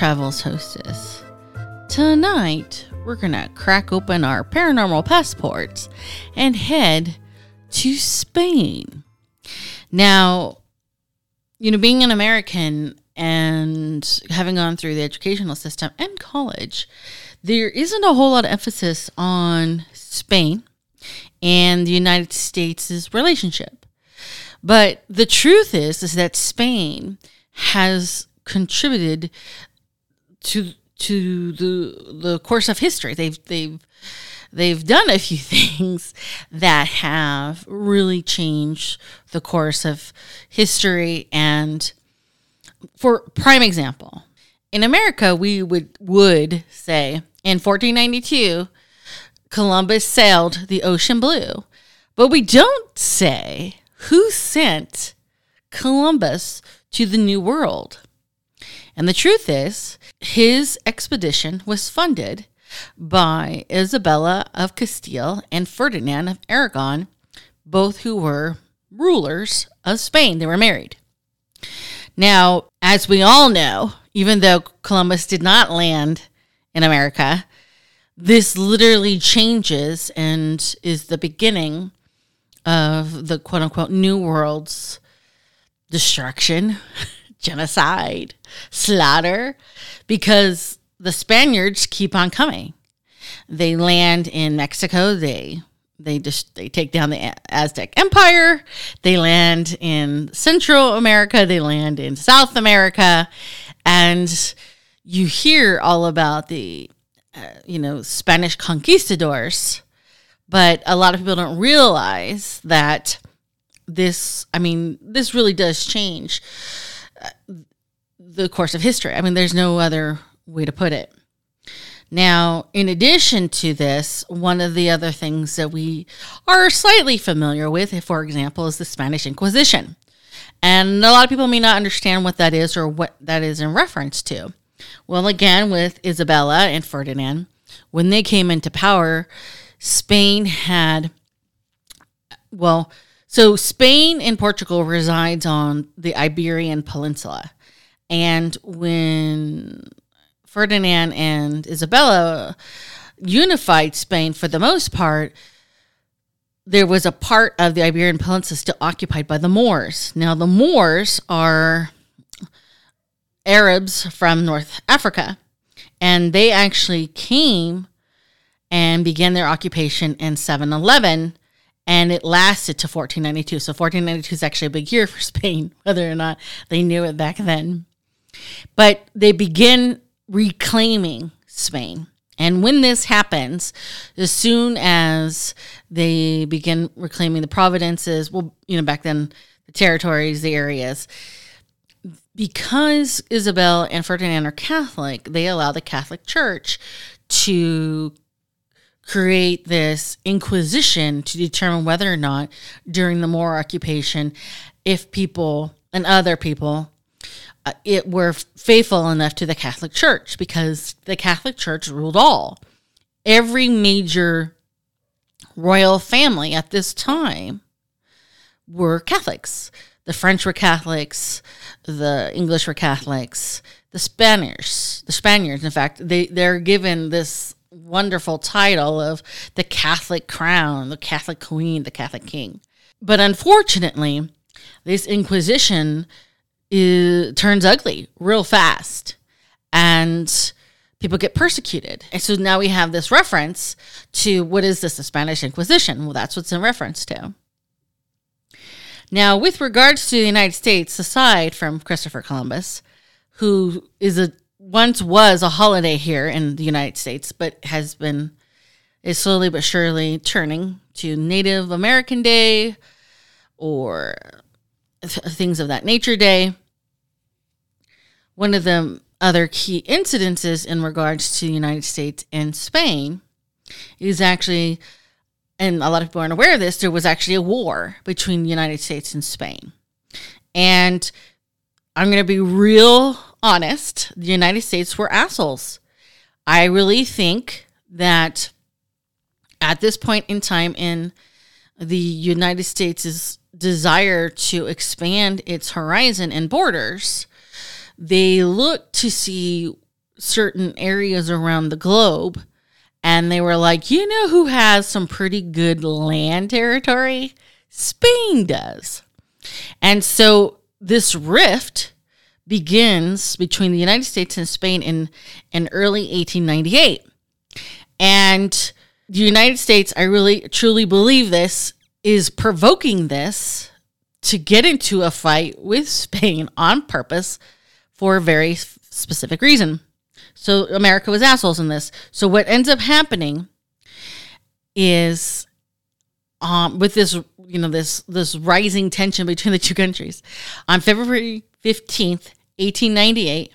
Travels hostess. Tonight, we're gonna crack open our paranormal passports and head to Spain. Now, you know, being an American and having gone through the educational system and college, there isn't a whole lot of emphasis on Spain and the United States' relationship. But the truth is, is that Spain has contributed to to the the course of history. They've they've they've done a few things that have really changed the course of history. And for prime example, in America, we would would say in 1492, Columbus sailed the ocean blue, but we don't say who sent Columbus to the New World? And the truth is, his expedition was funded by Isabella of Castile and Ferdinand of Aragon, both who were rulers of Spain. They were married. Now, as we all know, even though Columbus did not land in America, this literally changes and is the beginning of the quote unquote New World's destruction, genocide, slaughter, because the Spaniards keep on coming. They land in Mexico. They they just they take down the Aztec Empire. They land in Central America. They land in South America, and you hear all about the uh, you know Spanish conquistadors but a lot of people don't realize that this, I mean, this really does change the course of history. I mean, there's no other way to put it. Now, in addition to this, one of the other things that we are slightly familiar with, for example, is the Spanish Inquisition. And a lot of people may not understand what that is or what that is in reference to. Well, again, with Isabella and Ferdinand, when they came into power, Spain had, well, so Spain and Portugal resides on the Iberian Peninsula. And when Ferdinand and Isabella unified Spain for the most part, there was a part of the Iberian Peninsula still occupied by the Moors. Now, the Moors are Arabs from North Africa, and they actually came and began their occupation in 711 and it lasted to 1492. So 1492 is actually a big year for Spain, whether or not they knew it back then. But they begin reclaiming Spain. And when this happens, as soon as they begin reclaiming the provinces, well, you know, back then the territories, the areas, because Isabel and Ferdinand are Catholic, they allow the Catholic Church to create this inquisition to determine whether or not during the Moor occupation, if people and other people uh, it were faithful enough to the Catholic Church because the Catholic Church ruled all. Every major royal family at this time were Catholics. The French were Catholics, the English were Catholics, the Spaniards, the Spaniards, in fact, they, they're given this wonderful title of the Catholic crown, the Catholic queen, the Catholic king. But unfortunately, this Inquisition is, turns ugly real fast and people get persecuted. And so now we have this reference to what is this, the Spanish Inquisition? Well, that's what's in reference to. Now, with regards to the United States, aside from Christopher Columbus, who is a once was a holiday here in the United States, but has been is slowly but surely turning to Native American Day or th- things of that nature day. One of the other key incidences in regards to the United States and Spain is actually, and a lot of people aren't aware of this, there was actually a war between the United States and Spain. And I'm going to be real honest, the United States were assholes. I really think that at this point in time in the United States' desire to expand its horizon and borders, they looked to see certain areas around the globe and they were like, you know who has some pretty good land territory? Spain does. And so this rift begins between the United States and Spain in, in early 1898. And the United States, I really truly believe this, is provoking this to get into a fight with Spain on purpose for a very specific reason. So America was assholes in this. So what ends up happening is um, with this, you know, this this rising tension between the two countries. On February 15th, 1898,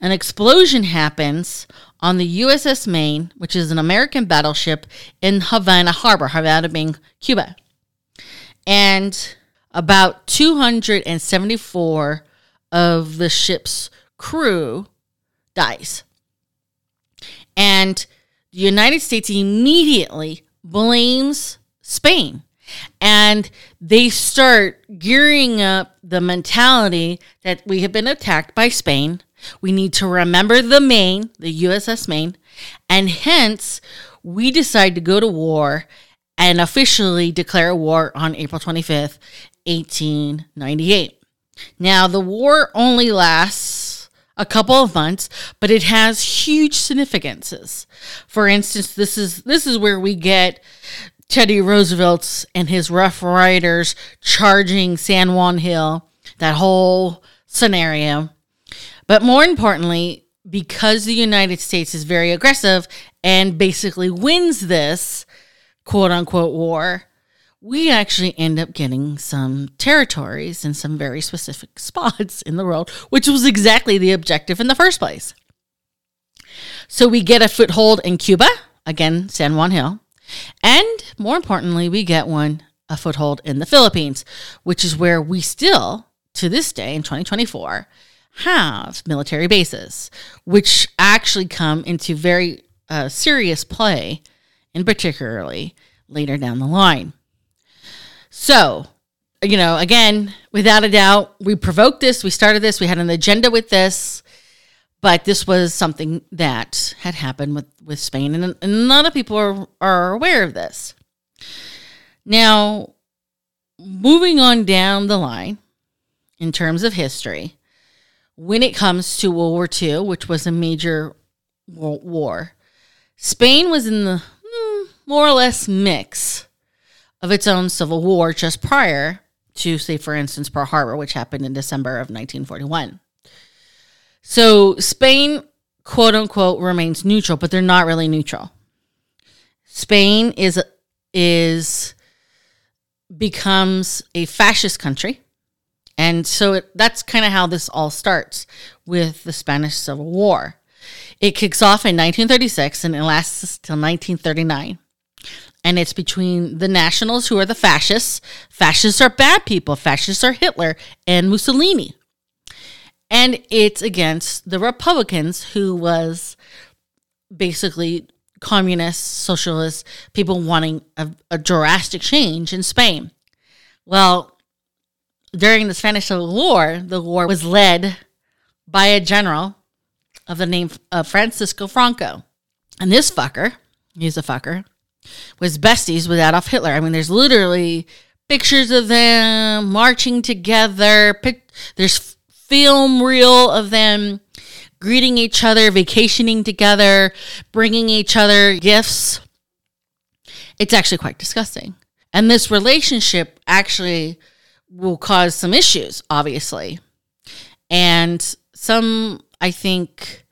an explosion happens on the USS Maine, which is an American battleship in Havana Harbor, Havana being Cuba. And about 274 of the ship's crew dies. And the United States immediately blames Spain and they start gearing up the mentality that we have been attacked by Spain. We need to remember the Maine, the USS Maine, and hence we decide to go to war and officially declare war on April 25th, 1898. Now, the war only lasts a couple of months, but it has huge significances. For instance, this is this is where we get Teddy Roosevelt's and his Rough Riders charging San Juan Hill, that whole scenario. But more importantly, because the United States is very aggressive and basically wins this quote unquote war, we actually end up getting some territories in some very specific spots in the world, which was exactly the objective in the first place. So we get a foothold in Cuba, again, San Juan Hill. And more importantly, we get one a foothold in the Philippines, which is where we still, to this day in 2024, have military bases, which actually come into very uh, serious play, in particularly later down the line. So, you know, again, without a doubt, we provoked this, we started this, we had an agenda with this. But this was something that had happened with, with Spain, and, and a lot of people are, are aware of this. Now, moving on down the line in terms of history, when it comes to World War II, which was a major war, Spain was in the hmm, more or less mix of its own civil war just prior to, say, for instance, Pearl Harbor, which happened in December of 1941. So Spain, quote unquote, remains neutral, but they're not really neutral. Spain is is becomes a fascist country. And so it, that's kind of how this all starts with the Spanish Civil War. It kicks off in 1936 and it lasts till 1939. And it's between the nationals, who are the fascists. Fascists are bad people. Fascists are Hitler and Mussolini and it's against the Republicans, who was basically communist, socialist people wanting a, a drastic change in Spain. Well, during the Spanish Civil War, the war was led by a general of the name of Francisco Franco. And this fucker, he's a fucker, was besties with Adolf Hitler. I mean, there's literally pictures of them marching together. There's film reel of them greeting each other, vacationing together, bringing each other gifts. It's actually quite disgusting. And this relationship actually will cause some issues, obviously. And some, I think,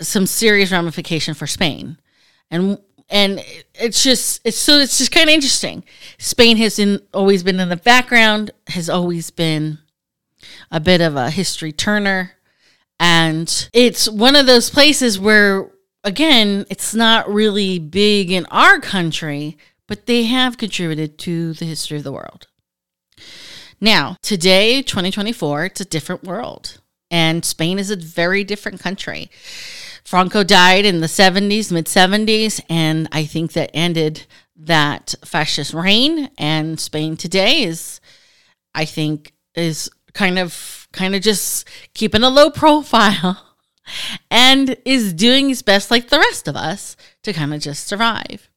some serious ramification for Spain. And and it's just it's so it's just kind of interesting. Spain has in, always been in the background, has always been a bit of a history turner, and it's one of those places where again, it's not really big in our country, but they have contributed to the history of the world. Now, today, 2024, it's a different world, and Spain is a very different country. Franco died in the 70s, mid 70s, and I think that ended that fascist reign. And Spain today is, I think, is kind of kind of just keeping a low profile and is doing his best like the rest of us to kind of just survive.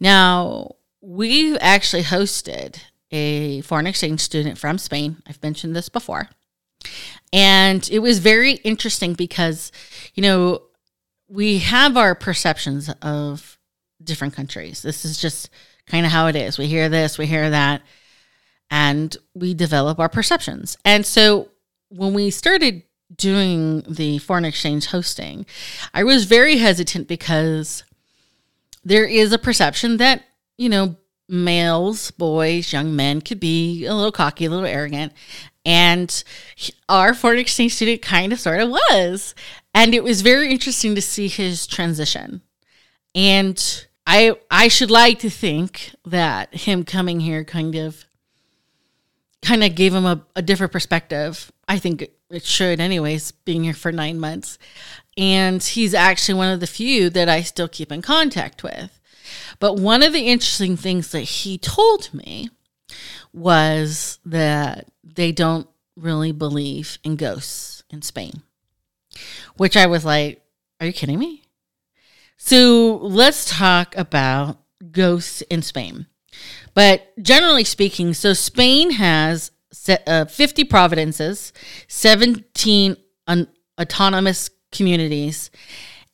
Now, we've actually hosted a foreign exchange student from Spain. I've mentioned this before. And it was very interesting because, you know, we have our perceptions of different countries. This is just kind of how it is. We hear this, we hear that, and we develop our perceptions. And so when we started doing the foreign exchange hosting, I was very hesitant because there is a perception that, you know, males, boys, young men could be a little cocky, a little arrogant. And our foreign exchange student kind of sort of was. And it was very interesting to see his transition. And I I should like to think that him coming here kind of kind of gave him a, a different perspective. I think it should anyways, being here for nine months. And he's actually one of the few that I still keep in contact with. But one of the interesting things that he told me was that they don't really believe in ghosts in Spain, which I was like, are you kidding me? So let's talk about ghosts in Spain. But generally speaking, so Spain has uh, 50 provinces, 17 un- autonomous communities.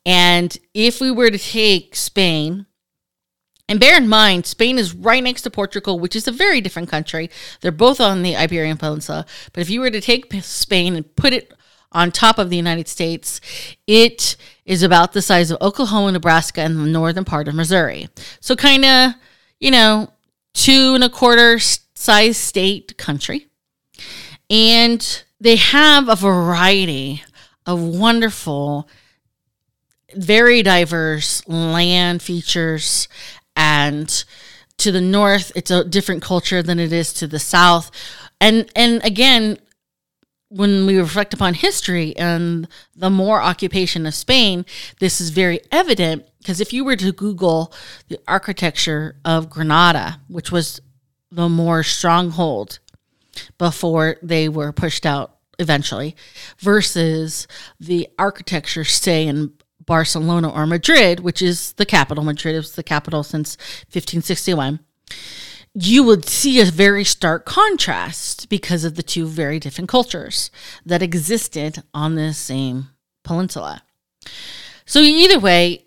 And if we were to take Spain, and bear in mind, Spain is right next to Portugal, which is a very different country. They're both on the Iberian Peninsula. But if you were to take Spain and put it on top of the United States, it is about the size of Oklahoma, Nebraska, and the northern part of Missouri. So, kind of, you know, two and a quarter size state country. And they have a variety of wonderful, very diverse land features and to the north it's a different culture than it is to the south and and again when we reflect upon history and the Moor occupation of Spain, this is very evident because if you were to Google the architecture of Granada, which was the Moor stronghold before they were pushed out eventually, versus the architecture, say, in Barcelona or Madrid, which is the capital. Madrid is the capital since 1561. You would see a very stark contrast because of the two very different cultures that existed on the same peninsula. So, either way,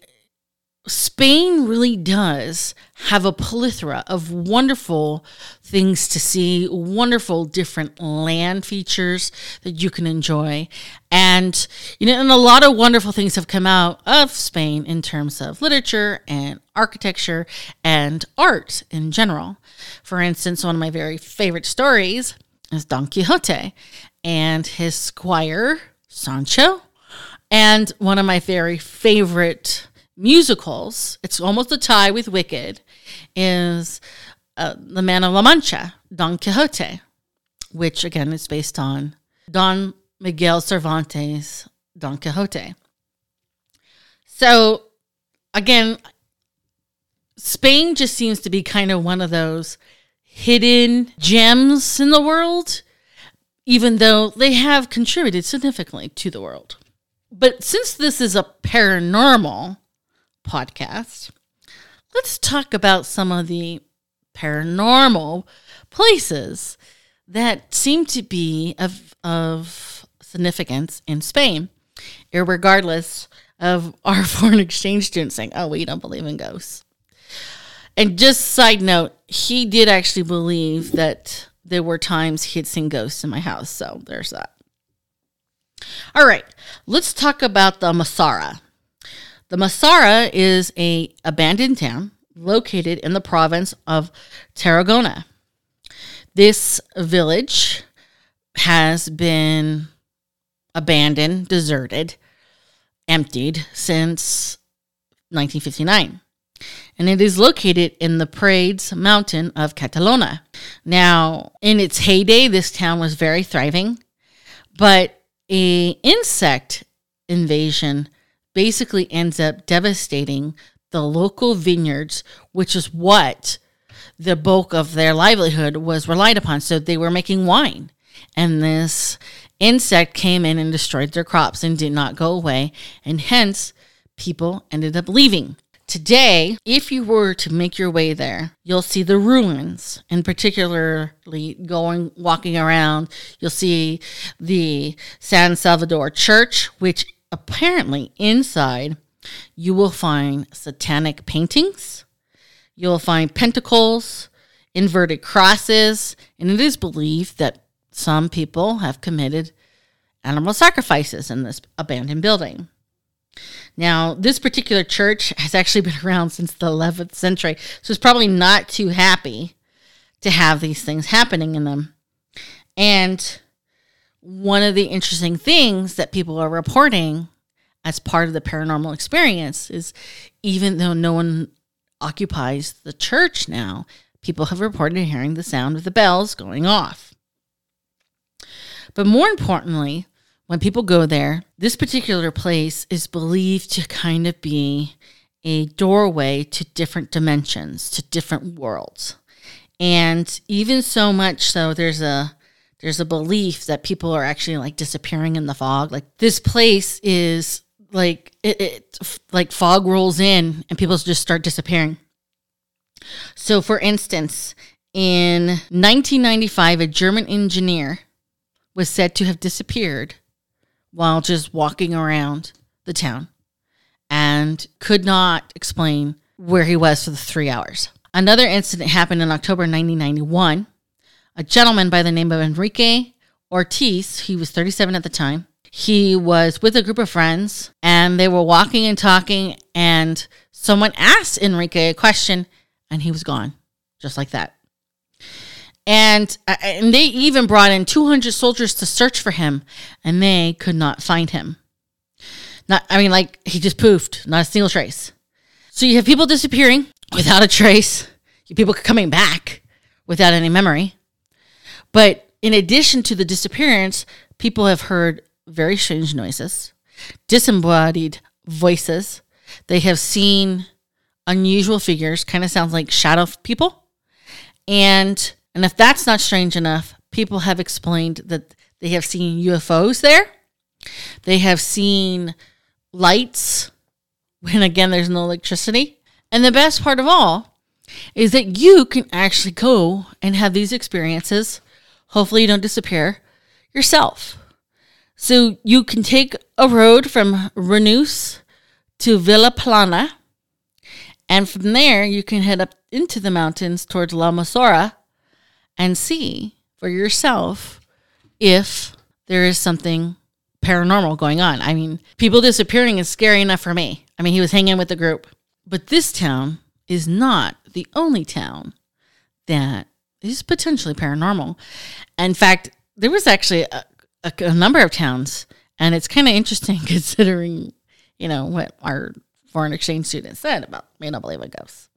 Spain really does have a plethora of wonderful things to see, wonderful different land features that you can enjoy. And, you know, and a lot of wonderful things have come out of Spain in terms of literature and architecture and art in general. For instance, one of my very favorite stories is Don Quixote and his squire, Sancho. And one of my very favorite musicals, it's almost a tie with Wicked, is uh, The Man of La Mancha, Don Quixote, which again is based on Don Miguel Cervantes' Don Quixote. So, again, Spain just seems to be kind of one of those hidden gems in the world, even though they have contributed significantly to the world. But since this is a paranormal podcast, let's talk about some of the paranormal places that seem to be of, of significance in Spain, regardless of our foreign exchange students saying, oh, we don't believe in ghosts. And just side note, he did actually believe that there were times he had seen ghosts in my house. So there's that. All right, let's talk about the Mussara. The Mussara is a abandoned town located in the province of Tarragona. This village has been abandoned, deserted, emptied since 1959. And it is located in the Prades mountain of Catalonia. Now, in its heyday, this town was very thriving, but a insect invasion basically ends up devastating the local vineyards, which is what the bulk of their livelihood was relied upon. So they were making wine. And this insect came in and destroyed their crops and did not go away. And hence, people ended up leaving. Today, if you were to make your way there, you'll see the ruins, and particularly going walking around, you'll see the San Salvador Church, which apparently inside you will find satanic paintings, you'll find pentacles, inverted crosses, and it is believed that some people have committed animal sacrifices in this abandoned building. Now, this particular church has actually been around since the 11th century, so it's probably not too happy to have these things happening in them. And one of the interesting things that people are reporting as part of the paranormal experience is even though no one occupies the church now, people have reported hearing the sound of the bells going off. But more importantly, when people go there, this particular place is believed to kind of be a doorway to different dimensions, to different worlds. And even so much so there's a there's a belief that people are actually like disappearing in the fog. Like this place is like it, it like fog rolls in and people just start disappearing. So for instance, in 1995 a German engineer was said to have disappeared while just walking around the town and could not explain where he was for the three hours. Another incident happened in October 1991. A gentleman by the name of Enrique Ortiz, he was 37 at the time, he was with a group of friends and they were walking and talking, and someone asked Enrique a question, and he was gone, just like that. And, uh, and they even brought in 200 soldiers to search for him, and they could not find him. Not, I mean, like he just poofed, not a single trace. So you have people disappearing without a trace, you people coming back without any memory. But in addition to the disappearance, people have heard very strange noises, disembodied voices. They have seen unusual figures, kind of sounds like shadow people. And and if that's not strange enough, people have explained that they have seen UFOs there. They have seen lights when again there's no electricity. And the best part of all is that you can actually go and have these experiences. Hopefully you don't disappear yourself. So you can take a road from Reus to Vilaplana. And from there, you can head up into the mountains towards La Mussara and see for yourself if there is something paranormal going on. I mean, people disappearing is scary enough for me. I mean, he was hanging with the group. But this town is not the only town that is potentially paranormal. In fact, there was actually a, a, a number of towns, and it's kind of interesting considering, you know, what our foreign exchange students said about may not believe in ghosts.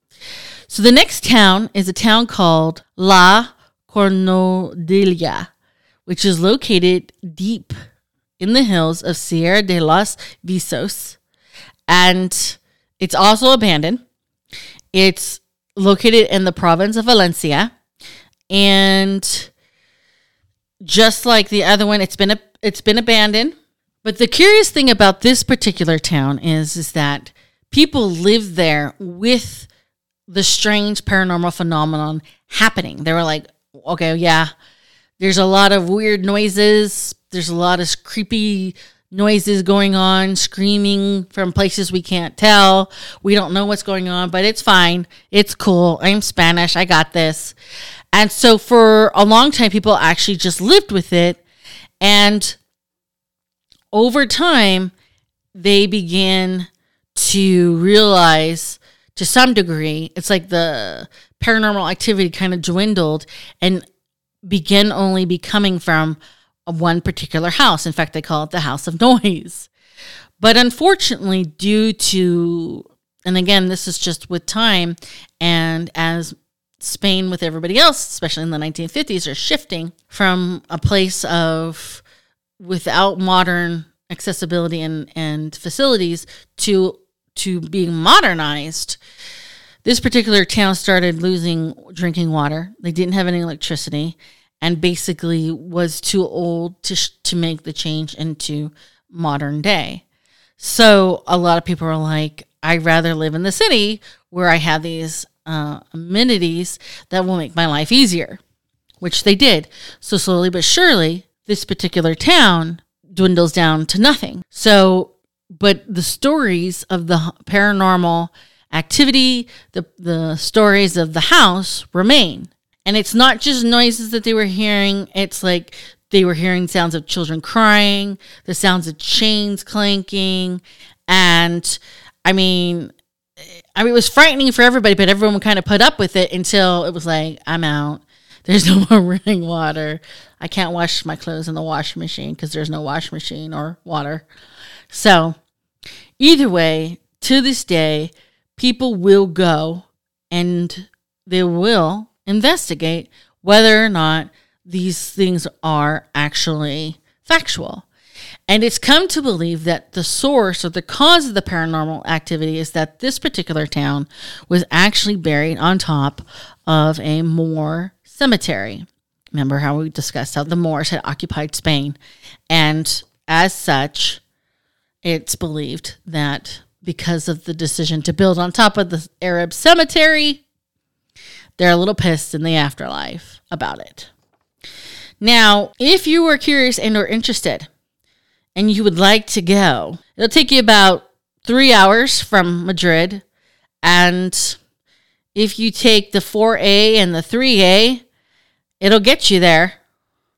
So the next town is a town called La Cornudilla, which is located deep in the hills of Sierra de los Visos. And it's also abandoned. It's located in the province of Valencia. And just like the other one, it's been a, it's been abandoned. But the curious thing about this particular town is, is that people live there with the strange paranormal phenomenon happening. They were like, okay, yeah, there's a lot of weird noises. There's a lot of creepy noises going on, screaming from places we can't tell. We don't know what's going on, but it's fine. It's cool. I'm Spanish. I got this. And so for a long time, people actually just lived with it. And over time, they began to realize to some degree, it's like the paranormal activity kind of dwindled and began only becoming from one particular house. In fact, they call it the house of noise. But unfortunately, due to, and again, this is just with time, and as Spain, with everybody else, especially in the 1950s, are shifting from a place of without modern accessibility and, and facilities to to being modernized this particular town started losing drinking water they didn't have any electricity and basically was too old to sh- to make the change into modern day. So a lot of people are like, I'd rather live in the city where I have these uh, amenities that will make my life easier, which they did. So slowly but surely, this particular town dwindles down to nothing. So, but the stories of the paranormal activity, the the stories of the house remain. And it's not just noises that they were hearing, it's like they were hearing sounds of children crying, the sounds of chains clanking. And I mean, I mean, it was frightening for everybody, but everyone kind of put up with it until it was like, I'm out. There's no more running water. I can't wash my clothes in the washing machine because there's no washing machine or water. So, either way, to this day, people will go and they will investigate whether or not these things are actually factual. And it's come to believe that the source or the cause of the paranormal activity is that this particular town was actually buried on top of a Moor cemetery. Remember how we discussed how the Moors had occupied Spain. And as such, it's believed that because of the decision to build on top of the Arab cemetery, they're a little pissed in the afterlife about it. Now, if you were curious and or interested and you would like to go, it'll take you about three hours from Madrid. And if you take the 4A and the 3A, it'll get you there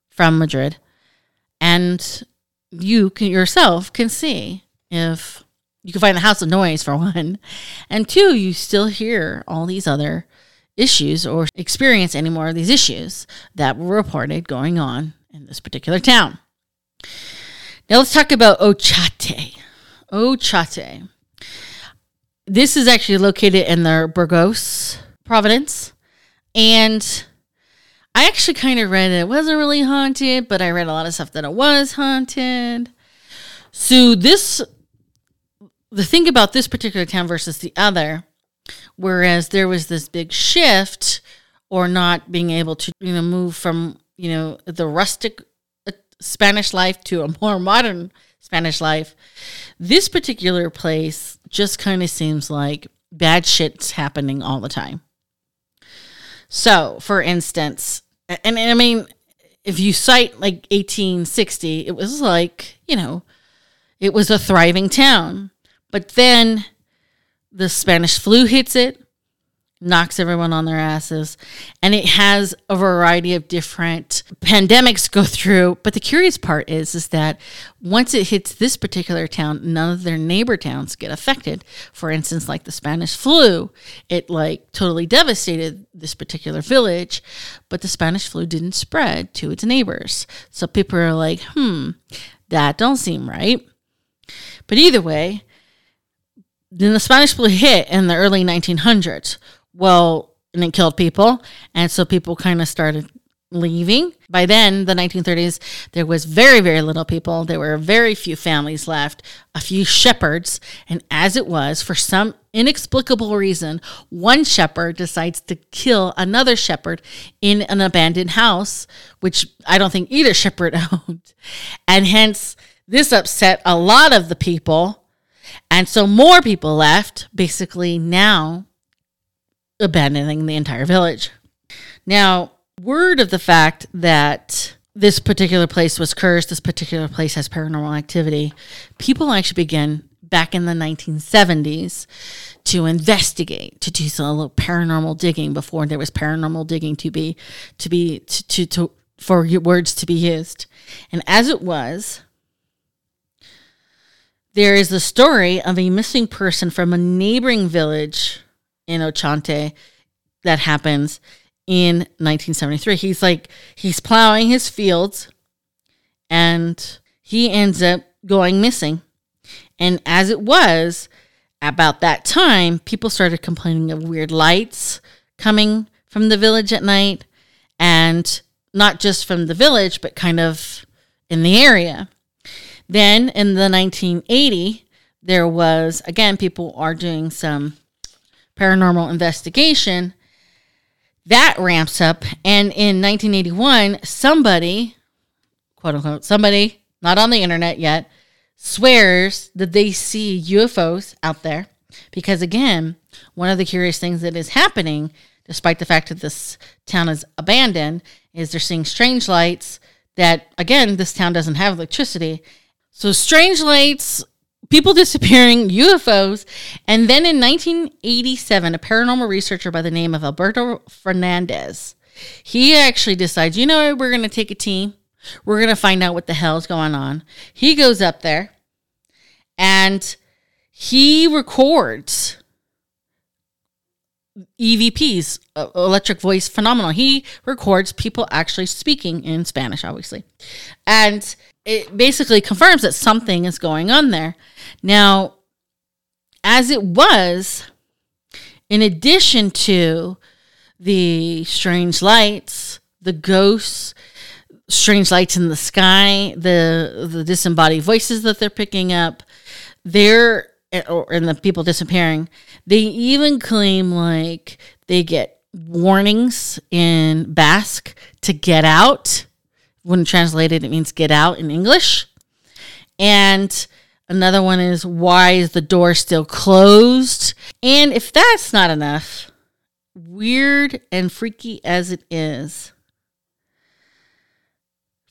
from Madrid. And you can yourself can see if you can find the house of noise for one. And two, you still hear all these other issues or experience any more of these issues that were reported going on in this particular town. Now let's talk about Ochate. Ochate. This is actually located in the Burgos province. And I actually kind of read it. wasn't really haunted, but I read a lot of stuff that it was haunted. So this the thing about this particular town versus the other Whereas there was this big shift or not being able to, you know, move from, you know, the rustic Spanish life to a more modern Spanish life. This particular place just kind of seems like bad shit's happening all the time. So, for instance, and, and I mean, if you cite like 1860, it was like, you know, it was a thriving town. But then the Spanish flu hits it, knocks everyone on their asses, and it has a variety of different pandemics go through. But the curious part is, is that once it hits this particular town, none of their neighbor towns get affected. For instance, like the Spanish flu, it like totally devastated this particular village, but the Spanish flu didn't spread to its neighbors. So people are like, hmm, that don't seem right. But either way, then the Spanish flu hit in the early 1900s. Well, and it killed people. And so people kind of started leaving. By then, the 1930s, there was very, very little people. There were very few families left, a few shepherds. And as it was, for some inexplicable reason, one shepherd decides to kill another shepherd in an abandoned house, which I don't think either shepherd owned. And hence, this upset a lot of the people and so more people left, basically now abandoning the entire village. Now, word of the fact that this particular place was cursed, this particular place has paranormal activity, people actually began back in the 1970s to investigate, to do some little paranormal digging before there was paranormal digging to be, to be, to, to, to for words to be used. And as it was, there is the story of a missing person from a neighboring village in Ochate that happens in 1973. He's like, he's plowing his fields and he ends up going missing. And as it was, about that time, people started complaining of weird lights coming from the village at night and not just from the village, but kind of in the area. Then in the 1980, there was again people are doing some paranormal investigation that ramps up. And in 1981 somebody quote unquote somebody not on the internet yet swears that they see UFOs out there. Because again one of the curious things that is happening despite the fact that this town is abandoned is they're seeing strange lights that again this town doesn't have electricity. So strange lights people disappearing, UFOs. And then in 1987, a paranormal researcher by the name of Alberto Fernandez, he actually decides, you know, we're going to take a team. We're going to find out what the hell's going on. He goes up there and he records EVPs, uh, electric voice phenomenal. He records people actually speaking in Spanish, obviously. And it basically confirms that something is going on there. Now, as it was, in addition to the strange lights, the ghosts, strange lights in the sky, the the disembodied voices that they're picking up, they're or and the people disappearing, they even claim like they get warnings in Basque to get out when translated, it means get out in English. And another one is why is the door still closed? And if that's not enough, weird and freaky as it is,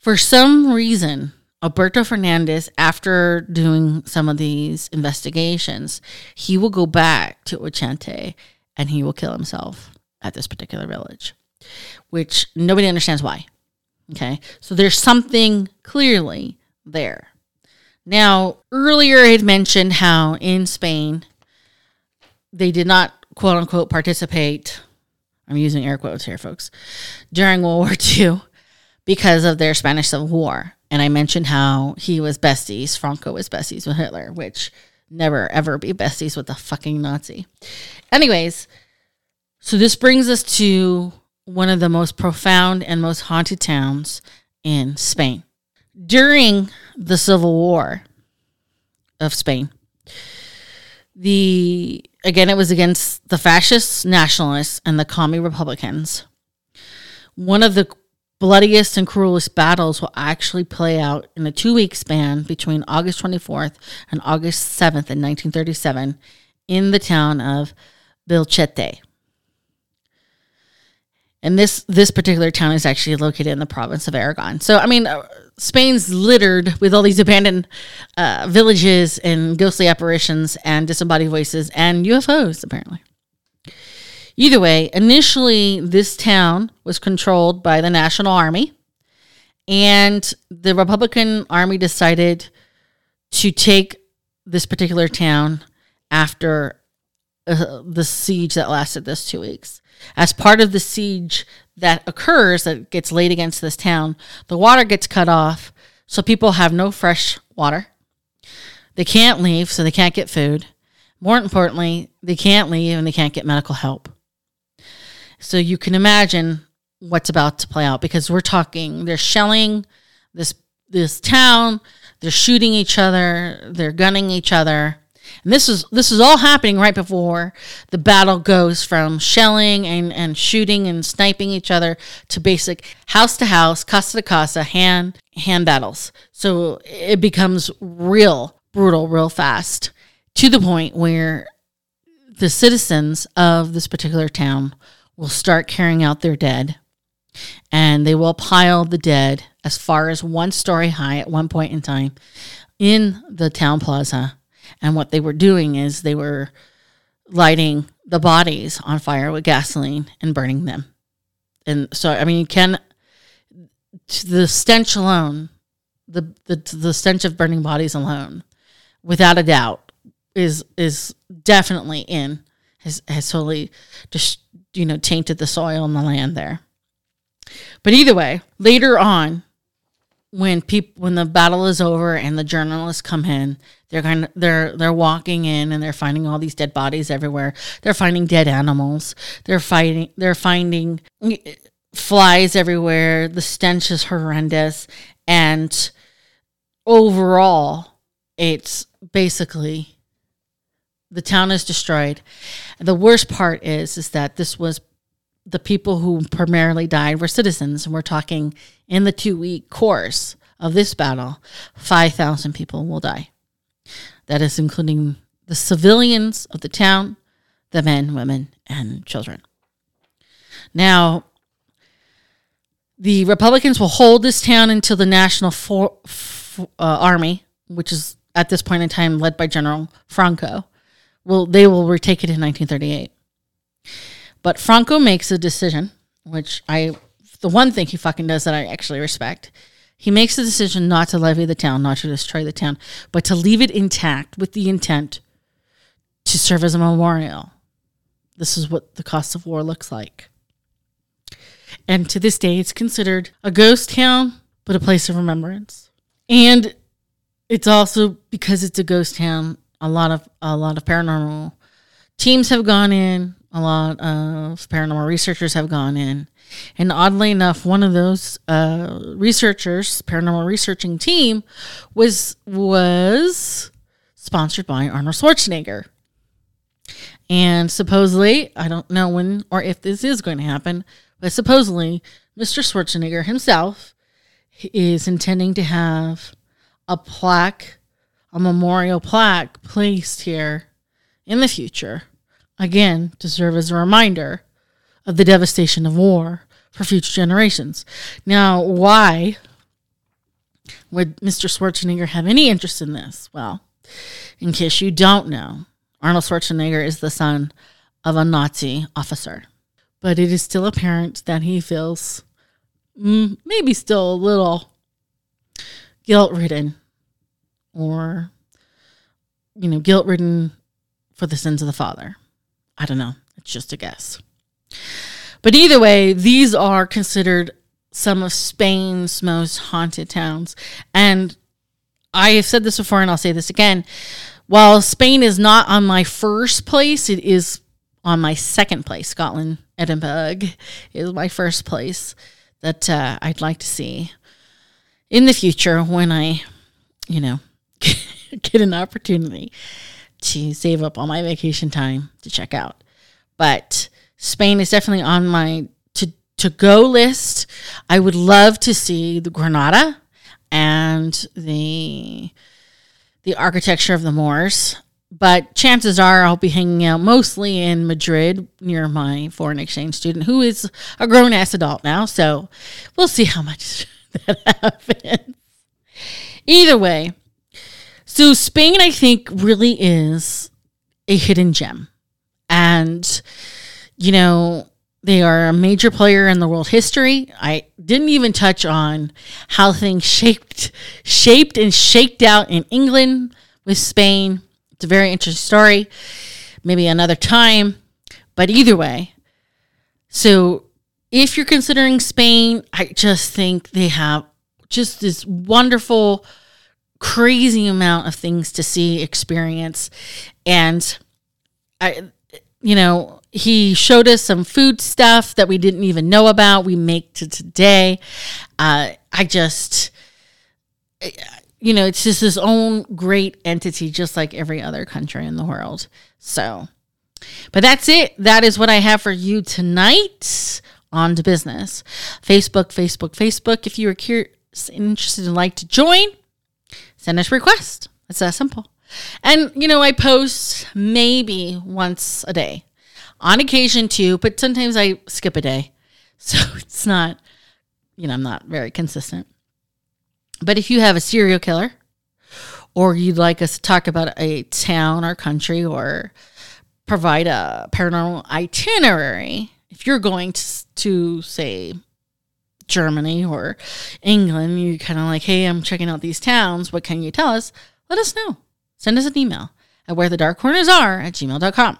for some reason, Alberto Fernandez, after doing some of these investigations, he will go back to Ochate and he will kill himself at this particular village, which nobody understands why. Okay. So there's something clearly there. Now, earlier I had mentioned how in Spain they did not quote unquote participate. I'm using air quotes here, folks, during World War II because of their Spanish Civil War. And I mentioned how he was besties, Franco was besties with Hitler, which never ever be besties with a fucking Nazi. Anyways, so this brings us to one of the most profound and most haunted towns in Spain. During the Civil War of Spain, the again it was against the fascists, nationalists and the commie republicans. One of the bloodiest and cruelest battles will actually play out in a two-week span between August 24th and August 7th in 1937 in the town of Belchite. And this this particular town is actually located in the province of Aragon. So I mean, uh, Spain's littered with all these abandoned uh, villages and ghostly apparitions and disembodied voices and UFOs. Apparently, either way, initially this town was controlled by the National Army, and the Republican Army decided to take this particular town after uh, the siege that lasted this two weeks. As part of the siege that occurs, that gets laid against this town, the water gets cut off, so people have no fresh water. They can't leave, so they can't get food. More importantly, they can't leave and they can't get medical help. So you can imagine what's about to play out because we're talking they're shelling this this town, they're shooting each other, they're gunning each other. And this is this is all happening right before the battle goes from shelling and, and shooting and sniping each other to basic house to house, casa to casa, hand hand battles. So it becomes real brutal real fast to the point where the citizens of this particular town will start carrying out their dead and they will pile the dead as far as one story high at one point in time in the town plaza. And what they were doing is they were lighting the bodies on fire with gasoline and burning them. And so, I mean, you can, the stench alone, the, the, the stench of burning bodies alone, without a doubt, is, is definitely in, has, has totally just, you know, tainted the soil and the land there. But either way, later on, when people when the battle is over and the journalists come in, they're kind of they're they're walking in and they're finding all these dead bodies everywhere. They're finding dead animals. They're fighting. They're finding flies everywhere. The stench is horrendous, and overall, it's basically the town is destroyed. The worst part is is that this was the people who primarily died were citizens. And we're talking in the two week course of this battle, 5,000 people will die. That is including the civilians of the town, the men, women, and children. Now, the Republicans will hold this town until the National For- uh, Army, which is at this point in time led by General Franco, will they will retake it in 1938. But Franco makes a decision, which I, the one thing he fucking does that I actually respect. He makes the decision not to levy the town, not to destroy the town, but to leave it intact with the intent to serve as a memorial. This is what the cost of war looks like. And to this day, it's considered a ghost town, but a place of remembrance. And it's also because it's a ghost town. A lot of a lot of paranormal teams have gone in a lot of paranormal researchers have gone in. And oddly enough, one of those uh, researchers, paranormal researching team, was was sponsored by Arnold Schwarzenegger. And supposedly, I don't know when or if this is going to happen, but supposedly, Mr. Schwarzenegger himself is intending to have a plaque, a memorial plaque placed here in the future again to serve as a reminder of the devastation of war for future generations. Now, why would Mr. Schwarzenegger have any interest in this? Well, in case you don't know, Arnold Schwarzenegger is the son of a Nazi officer. But it is still apparent that he feels mm, maybe still a little guilt ridden or, you know, guilt ridden for the sins of the father. I don't know. It's just a guess. But either way, these are considered some of Spain's most haunted towns. And I have said this before and I'll say this again. While Spain is not on my first place, it is on my second place. Scotland, Edinburgh is my first place that uh, I'd like to see in the future when I, you know, get an opportunity to save up all my vacation time to check out. But Spain is definitely on my to to go list. I would love to see the Granada and the the architecture of the Moors. But chances are I'll be hanging out mostly in Madrid near my foreign exchange student, who is a grown ass adult now. So we'll see how much that happens. Either way, so Spain, I think, really is a hidden gem. And, you know, they are a major player in the world history. I didn't even touch on how things shaped shaped and shaked out in England with Spain. It's a very interesting story. Maybe another time. But either way, so if you're considering Spain, I just think they have just this wonderful crazy amount of things to see, experience. And I, you know, he showed us some food stuff that we didn't even know about. We make to today. Uh, I just, you know, it's just his own great entity, just like every other country in the world. So, but that's it. That is what I have for you tonight on to business. Facebook, Facebook, Facebook. If you are curious, interested and like to join, send us a request. It's that simple. And, you know, I post maybe once a day, on occasion too, but sometimes I skip a day. So it's not, you know, I'm not very consistent. But if you have a serial killer, or you'd like us to talk about a town or country, or provide a paranormal itinerary, if you're going to, to say Germany or England, you kind of like, hey, I'm checking out these towns. What can you tell us? Let us know. Send us an email at where the dark corners are at gmail.com.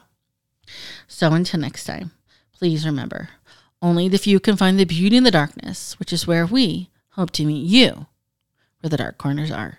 So until next time, please remember only the few can find the beauty in the darkness, which is where we hope to meet you where the dark corners are.